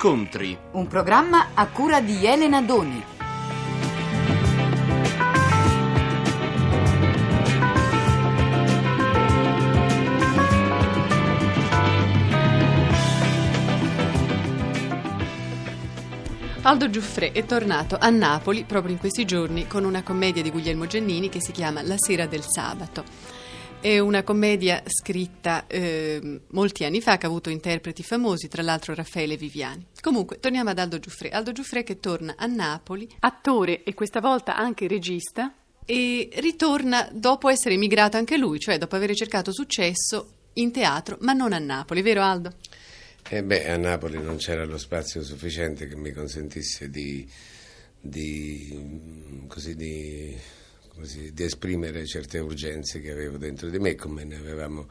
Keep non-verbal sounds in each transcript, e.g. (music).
Incontri. Un programma a cura di Elena Doni. Aldo Giuffre è tornato a Napoli proprio in questi giorni con una commedia di Guglielmo Giannini che si chiama La sera del sabato. È una commedia scritta eh, molti anni fa che ha avuto interpreti famosi, tra l'altro Raffaele Viviani. Comunque, torniamo ad Aldo Giuffre. Aldo Giuffre che torna a Napoli, attore e questa volta anche regista, e ritorna dopo essere emigrato anche lui, cioè dopo aver cercato successo in teatro, ma non a Napoli, vero Aldo? Eh beh, a Napoli non c'era lo spazio sufficiente che mi consentisse di, di, così, di, così, di esprimere certe urgenze che avevo dentro di me, come ne avevamo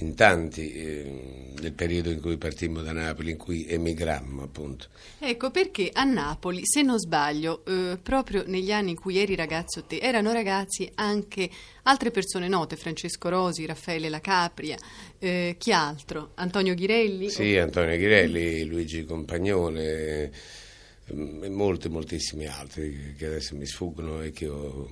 in tanti eh, nel periodo in cui partimmo da Napoli, in cui emigrammo appunto. Ecco perché a Napoli, se non sbaglio, eh, proprio negli anni in cui eri ragazzo te, erano ragazzi anche altre persone note, Francesco Rosi, Raffaele Lacapria, eh, chi altro? Antonio Ghirelli? Sì, Antonio Ghirelli, Luigi Compagnone e molti, moltissimi altri che adesso mi sfuggono e che ho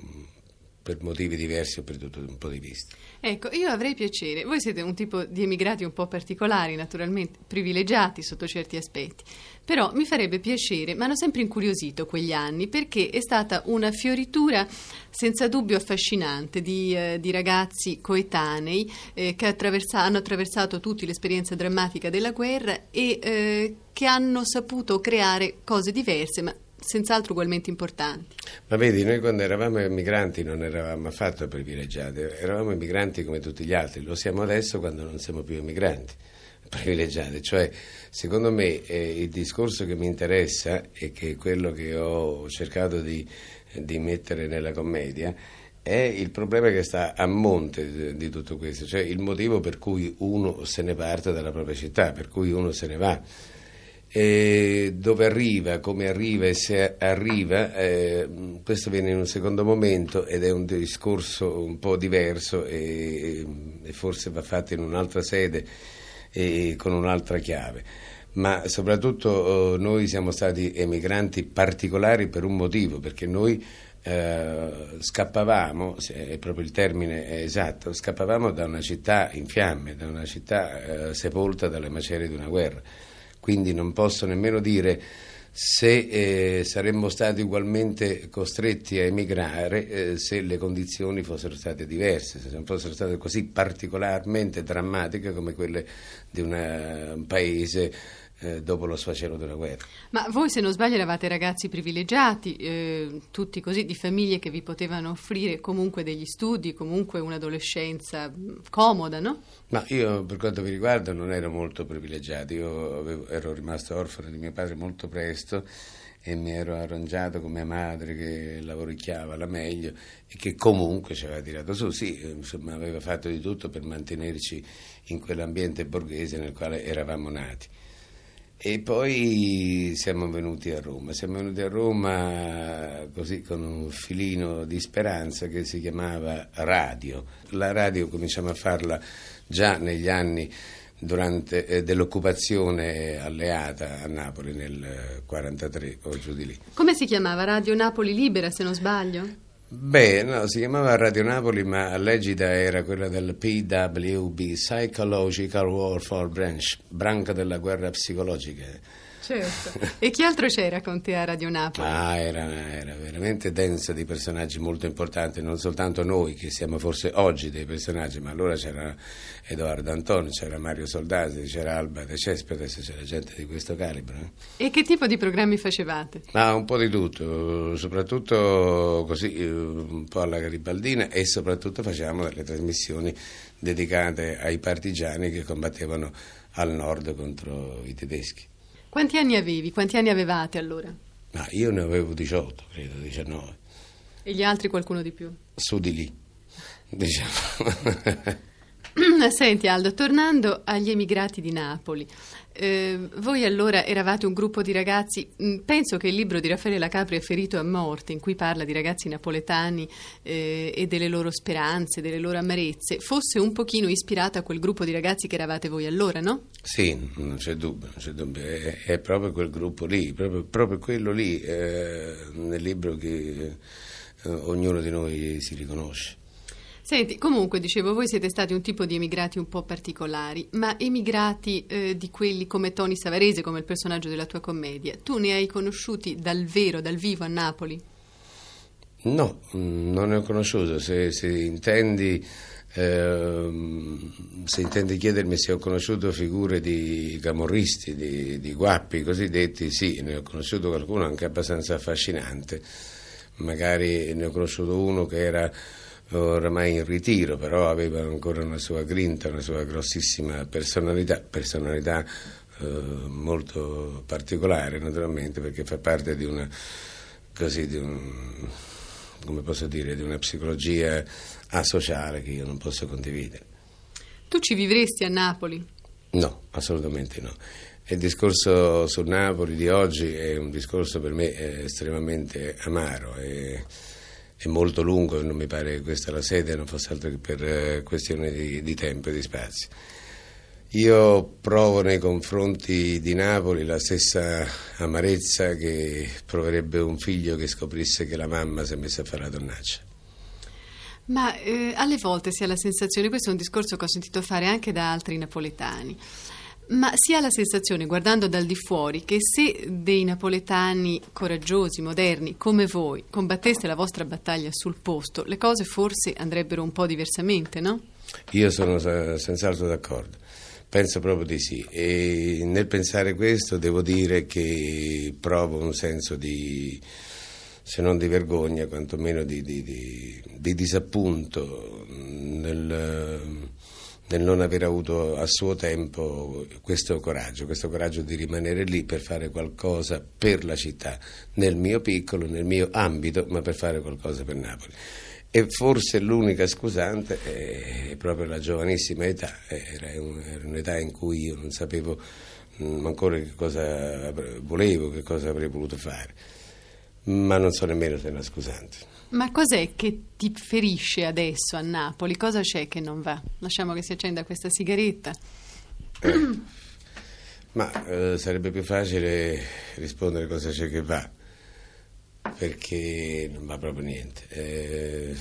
per motivi diversi ho perduto un po' di vista. Ecco, io avrei piacere, voi siete un tipo di emigrati un po' particolari, naturalmente privilegiati sotto certi aspetti, però mi farebbe piacere, ma hanno sempre incuriosito quegli anni, perché è stata una fioritura senza dubbio affascinante di, eh, di ragazzi coetanei eh, che attraversa- hanno attraversato tutti l'esperienza drammatica della guerra e eh, che hanno saputo creare cose diverse, ma senz'altro ugualmente importanti. Ma vedi, noi quando eravamo emigranti non eravamo affatto privilegiati, eravamo emigranti come tutti gli altri, lo siamo adesso quando non siamo più emigranti (laughs) privilegiati, cioè secondo me eh, il discorso che mi interessa e che è quello che ho cercato di, di mettere nella commedia è il problema che sta a monte di, di tutto questo, cioè il motivo per cui uno se ne parte dalla propria città, per cui uno se ne va eh, dove arriva, come arriva e se arriva, eh, questo viene in un secondo momento ed è un discorso un po' diverso e, e forse va fatto in un'altra sede e con un'altra chiave. Ma soprattutto oh, noi siamo stati emigranti particolari per un motivo, perché noi eh, scappavamo, è proprio il termine esatto, scappavamo da una città in fiamme, da una città eh, sepolta dalle macerie di una guerra quindi non posso nemmeno dire se eh, saremmo stati ugualmente costretti a emigrare eh, se le condizioni fossero state diverse, se non fossero state così particolarmente drammatiche come quelle di una, un paese eh, dopo lo sfacelo della guerra. Ma voi, se non sbaglio, eravate ragazzi privilegiati, eh, tutti così, di famiglie che vi potevano offrire comunque degli studi, comunque un'adolescenza comoda, no? Ma io, per quanto mi riguarda, non ero molto privilegiato. Io avevo, ero rimasto orfano di mio padre molto presto e mi ero arrangiato con mia madre che lavoricchiava la meglio e che comunque ci aveva tirato su. Sì, insomma, aveva fatto di tutto per mantenerci in quell'ambiente borghese nel quale eravamo nati. E poi siamo venuti a Roma, siamo venuti a Roma così con un filino di speranza che si chiamava radio. La radio cominciamo a farla già negli anni durante, eh, dell'occupazione alleata a Napoli nel 1943 o giù di lì. Come si chiamava? Radio Napoli Libera, se non sbaglio? Beh, no, si chiamava Radio Napoli, ma l'egida era quella del PWB, Psychological Warfare Branch, branca della guerra psicologica. Certo. (laughs) E chi altro c'era con te a Radio Napoli? Ah, era, era, veramente densa di personaggi molto importanti, non soltanto noi che siamo forse oggi dei personaggi, ma allora c'era Edoardo Antonio, c'era Mario Soldati, c'era Alba De Cespedes, c'era gente di questo calibro. Eh. E che tipo di programmi facevate? Ah, un po' di tutto, soprattutto così, eh, un po' alla garibaldina e soprattutto facevamo delle trasmissioni dedicate ai partigiani che combattevano al nord contro i tedeschi. Quanti anni avevi? Quanti anni avevate allora? Ma io ne avevo 18, credo, 19. E gli altri qualcuno di più? Su di lì, (laughs) diciamo. Senti Aldo, tornando agli emigrati di Napoli, eh, voi allora eravate un gruppo di ragazzi, mh, penso che il libro di Raffaele Lacapri è Ferito a morte, in cui parla di ragazzi napoletani eh, e delle loro speranze, delle loro amarezze, fosse un pochino ispirato a quel gruppo di ragazzi che eravate voi allora, no? Sì, non c'è dubbio, non c'è dubbio. È, è, proprio quel gruppo lì, proprio, proprio quello lì eh, nel libro che eh, ognuno di noi si riconosce. Senti, comunque dicevo, voi siete stati un tipo di emigrati un po' particolari, ma emigrati eh, di quelli come Tony Savarese, come il personaggio della tua commedia, tu ne hai conosciuti dal vero, dal vivo a Napoli? No, mm, non ne ho conosciuto. Se, se intendi... Eh, se intendi chiedermi se ho conosciuto figure di camorristi, di, di guappi cosiddetti, sì, ne ho conosciuto qualcuno anche abbastanza affascinante. Magari ne ho conosciuto uno che era oramai in ritiro, però aveva ancora una sua grinta, una sua grossissima personalità, personalità eh, molto particolare naturalmente perché fa parte di una, così, di un, come posso dire, di una psicologia asociale che io non posso condividere. Tu ci vivresti a Napoli? No, assolutamente no. Il discorso su Napoli di oggi è un discorso per me estremamente amaro. E, è molto lungo, non mi pare che questa la sede non fosse altro che per eh, questione di, di tempo e di spazio. Io provo nei confronti di Napoli la stessa amarezza che proverebbe un figlio che scoprisse che la mamma si è messa a fare la donnaccia. Ma eh, alle volte si ha la sensazione, questo è un discorso che ho sentito fare anche da altri napoletani, ma si ha la sensazione, guardando dal di fuori, che se dei napoletani coraggiosi, moderni, come voi, combatteste la vostra battaglia sul posto, le cose forse andrebbero un po' diversamente, no? Io sono senz'altro d'accordo. Penso proprio di sì. E nel pensare questo devo dire che provo un senso di, se non di vergogna, quantomeno di, di, di, di disappunto nel nel non aver avuto a suo tempo questo coraggio, questo coraggio di rimanere lì per fare qualcosa per la città, nel mio piccolo, nel mio ambito, ma per fare qualcosa per Napoli. E forse l'unica scusante è proprio la giovanissima età, era, un'età in cui io non sapevo mm, ancora che cosa volevo, che cosa avrei voluto fare, ma non so nemmeno se è una scusante. Ma cos'è che ti ferisce adesso a Napoli? Cosa c'è che non va? Lasciamo che si accenda questa sigaretta. Eh, ma eh, sarebbe più facile rispondere cosa c'è che va, perché non va proprio niente. Eh,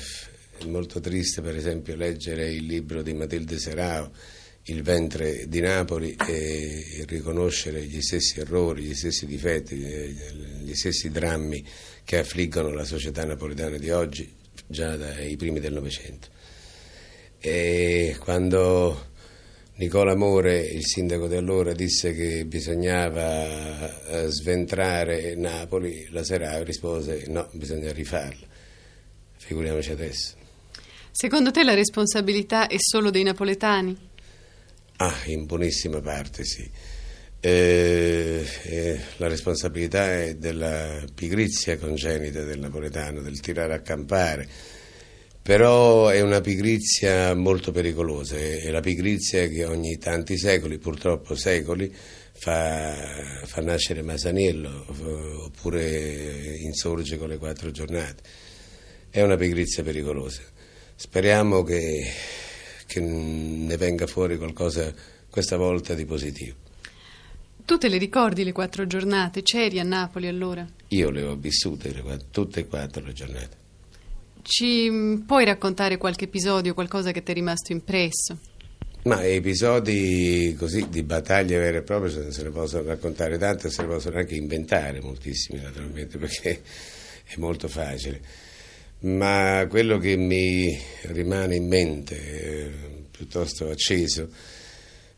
è molto triste, per esempio, leggere il libro di Matilde Serao, Il ventre di Napoli, e riconoscere gli stessi errori, gli stessi difetti, gli stessi drammi che affliggono la società napoletana di oggi già dai primi del Novecento. E quando Nicola More, il sindaco di allora, disse che bisognava eh, sventrare Napoli, la Serao rispose no, bisogna rifarla. Figuriamoci adesso. Secondo te la responsabilità è solo dei napoletani? Ah, in buonissima parte sì. Eh, eh, la responsabilità è della pigrizia congenita del napoletano, del tirare a campare, però è una pigrizia molto pericolosa, è la pigrizia che ogni tanti secoli, purtroppo secoli, fa, fa nascere Masaniello oppure insorge con le quattro giornate. È una pigrizia pericolosa. Speriamo che, che ne venga fuori qualcosa questa volta di positivo. Tu te le ricordi le quattro giornate? C'eri a Napoli allora? Io le ho vissute tutte e quattro le giornate. Ci mm, puoi raccontare qualche episodio, qualcosa che ti è rimasto impresso? Ma episodi così di battaglie vere e proprie se ne possono raccontare tante, se ne possono anche inventare moltissimi naturalmente (laughs) perché è molto facile. Ma quello che mi rimane in mente, eh, piuttosto acceso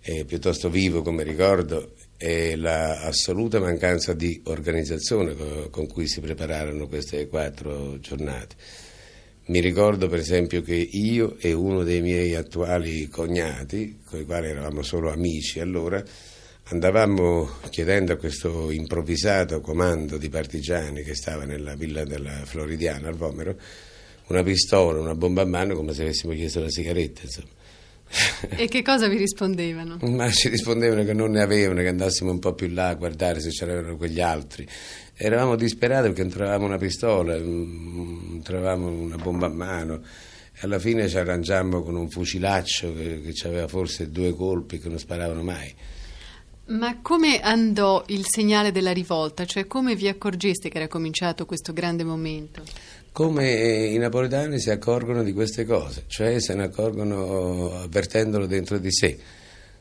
e piuttosto vivo come ricordo, e l'assoluta mancanza di organizzazione con cui si prepararono queste quattro giornate. Mi ricordo per esempio che io e uno dei miei attuali cognati, con i quali eravamo solo amici allora, andavamo chiedendo a questo improvvisato comando di partigiani che stava nella villa della Floridiana al Vomero una pistola, una bomba a mano come se avessimo chiesto la sigaretta, insomma. E che cosa vi rispondevano? (laughs) Ma ci rispondevano che non ne avevano, che andassimo un po' più là a guardare se c'erano quegli altri. Eravamo disperati perché non trovavamo una pistola, non trovavamo una bomba a mano. E alla fine ci arrangiammo con un fucilaccio che, che aveva forse due colpi che non sparavano mai. Ma come andò il segnale della rivolta? Cioè come vi accorgeste che era cominciato questo grande momento? Come i napoletani si accorgono di queste cose, cioè se ne accorgono avvertendolo dentro di sé,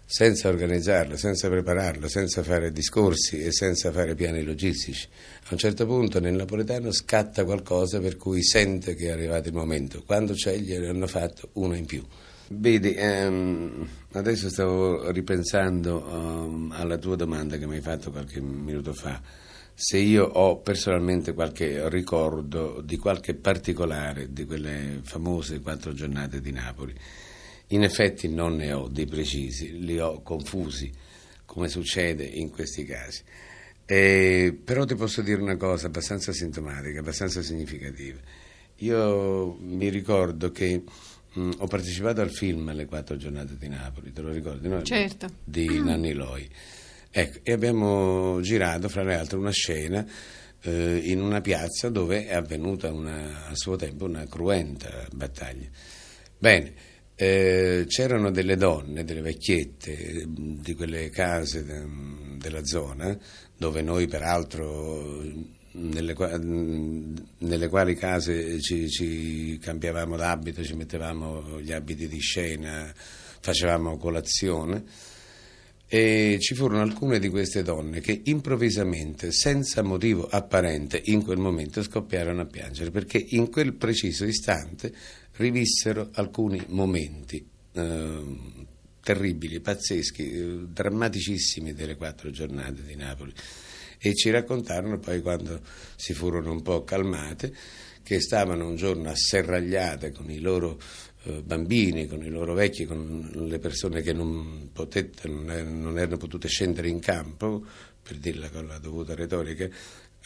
senza organizzarlo, senza prepararlo, senza fare discorsi e senza fare piani logistici. A un certo punto nel napoletano scatta qualcosa per cui sente che è arrivato il momento, quando c'è gliene hanno fatto uno in più. Vedi, ehm, adesso stavo ripensando um, alla tua domanda che mi hai fatto qualche minuto fa, se io ho personalmente qualche ricordo di qualche particolare di quelle famose quattro giornate di Napoli. In effetti non ne ho di precisi, li ho confusi, come succede in questi casi. Eh, però ti posso dire una cosa abbastanza sintomatica, abbastanza significativa. Io mi ricordo che Mm, ho partecipato al film Le quattro giornate di Napoli, te lo ricordi? No? Certo. Di Nanni Loi. Ecco, e abbiamo girato, fra le altre, una scena eh, in una piazza dove è avvenuta una, a suo tempo una cruenta battaglia. Bene, eh, c'erano delle donne, delle vecchiette di quelle case de, della zona, dove noi peraltro nelle, nelle quali case ci, ci cambiavamo d'abito, ci mettevamo gli abiti di scena, facevamo colazione. E ci furono alcune di queste donne che improvvisamente, senza motivo apparente, in quel momento scoppiarono a piangere perché in quel preciso istante rivissero alcuni momenti eh, terribili, pazzeschi, eh, drammaticissimi delle quattro giornate di Napoli e ci raccontarono poi quando si furono un po' calmate che stavano un giorno asserragliate con i loro eh, bambini, con i loro vecchi, con le persone che non, potete, non erano potute scendere in campo, per dirla con la dovuta retorica,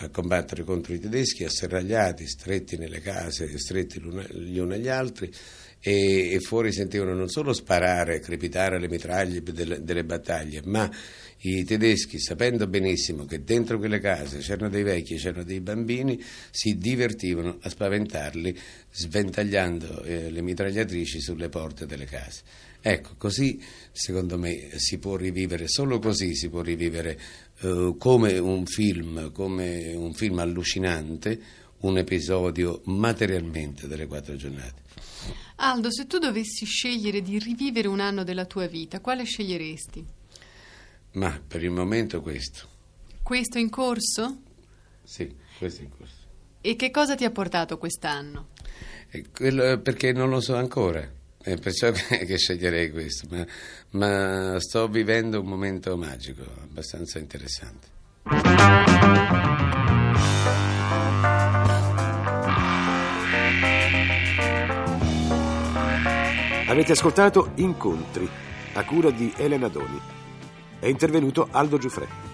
a combattere contro i tedeschi, asserragliati, stretti nelle case, stretti gli uni agli altri, e, e fuori sentivano non solo sparare, crepitare le mitraglie delle, delle battaglie, ma i tedeschi, sapendo benissimo che dentro quelle case c'erano dei vecchi, c'erano dei bambini, si divertivano a spaventarli sventagliando eh, le mitragliatrici sulle porte delle case. Ecco, così secondo me si può rivivere, solo così si può rivivere eh, come un film, come un film allucinante, un episodio materialmente delle quattro giornate. Aldo, se tu dovessi scegliere di rivivere un anno della tua vita, quale sceglieresti? Ma per il momento questo. Questo in corso? Sì, questo in corso. E che cosa ti ha portato quest'anno? Quello, perché non lo so ancora, è perciò (laughs) che, che sceglierei questo, ma, ma sto vivendo un momento magico, abbastanza interessante. Avete ascoltato Incontri, a cura di Elena Doni. È intervenuto Aldo Giuffre.